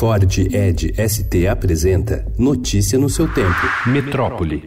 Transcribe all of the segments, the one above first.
Ford Ed ST apresenta Notícia no seu tempo. Metrópole.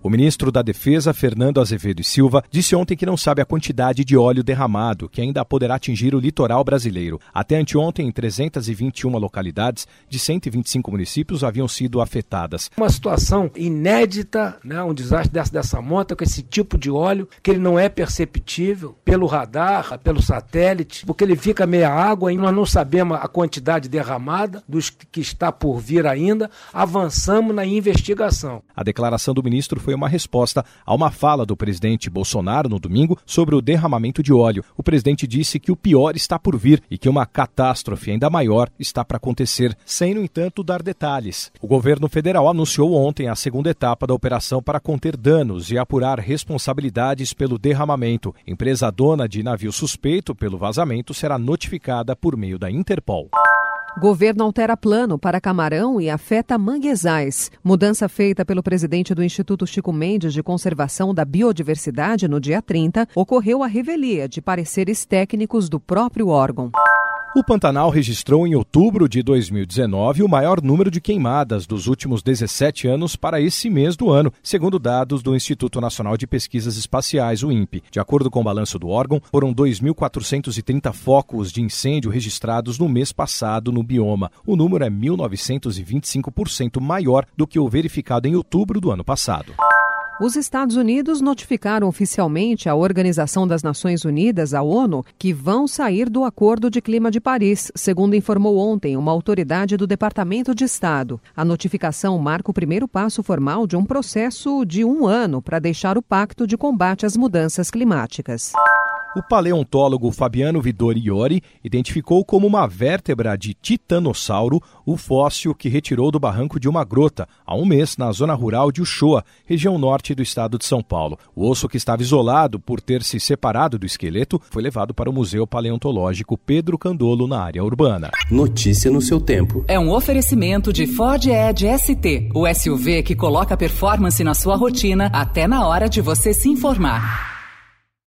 O ministro da Defesa, Fernando Azevedo e Silva, disse ontem que não sabe a quantidade de óleo derramado que ainda poderá atingir o litoral brasileiro. Até anteontem, 321 localidades de 125 municípios haviam sido afetadas. Uma situação inédita, né, um desastre dessa, dessa monta com esse tipo de óleo que ele não é perceptível pelo radar, pelo satélite, porque ele fica meia água e nós não sabemos a quantidade derramada dos que está por vir ainda. Avançamos na investigação. A declaração do ministro foi uma resposta a uma fala do presidente Bolsonaro no domingo sobre o derramamento de óleo. O presidente disse que o pior está por vir e que uma catástrofe ainda maior está para acontecer, sem, no entanto, dar detalhes. O governo federal anunciou ontem a segunda etapa da operação para conter danos e apurar responsabilidades pelo derramamento. Empresa dona de navio suspeito pelo vazamento será notificada por meio da Interpol. Governo altera plano para Camarão e afeta manguezais. Mudança feita pelo presidente do Instituto Chico Mendes de Conservação da Biodiversidade no dia 30 ocorreu a revelia de pareceres técnicos do próprio órgão. O Pantanal registrou em outubro de 2019 o maior número de queimadas dos últimos 17 anos para esse mês do ano, segundo dados do Instituto Nacional de Pesquisas Espaciais, o INPE. De acordo com o balanço do órgão, foram 2.430 focos de incêndio registrados no mês passado no bioma. O número é 1.925% maior do que o verificado em outubro do ano passado. Os Estados Unidos notificaram oficialmente a Organização das Nações Unidas, a ONU, que vão sair do Acordo de Clima de Paris, segundo informou ontem uma autoridade do Departamento de Estado. A notificação marca o primeiro passo formal de um processo de um ano para deixar o Pacto de Combate às Mudanças Climáticas. O paleontólogo Fabiano Vidori Iori identificou como uma vértebra de titanossauro o fóssil que retirou do barranco de uma grota há um mês na zona rural de Uchoa, região norte do estado de São Paulo. O osso que estava isolado por ter se separado do esqueleto foi levado para o Museu Paleontológico Pedro Candolo, na área urbana. Notícia no seu tempo. É um oferecimento de Ford Edge ST, o SUV que coloca performance na sua rotina até na hora de você se informar.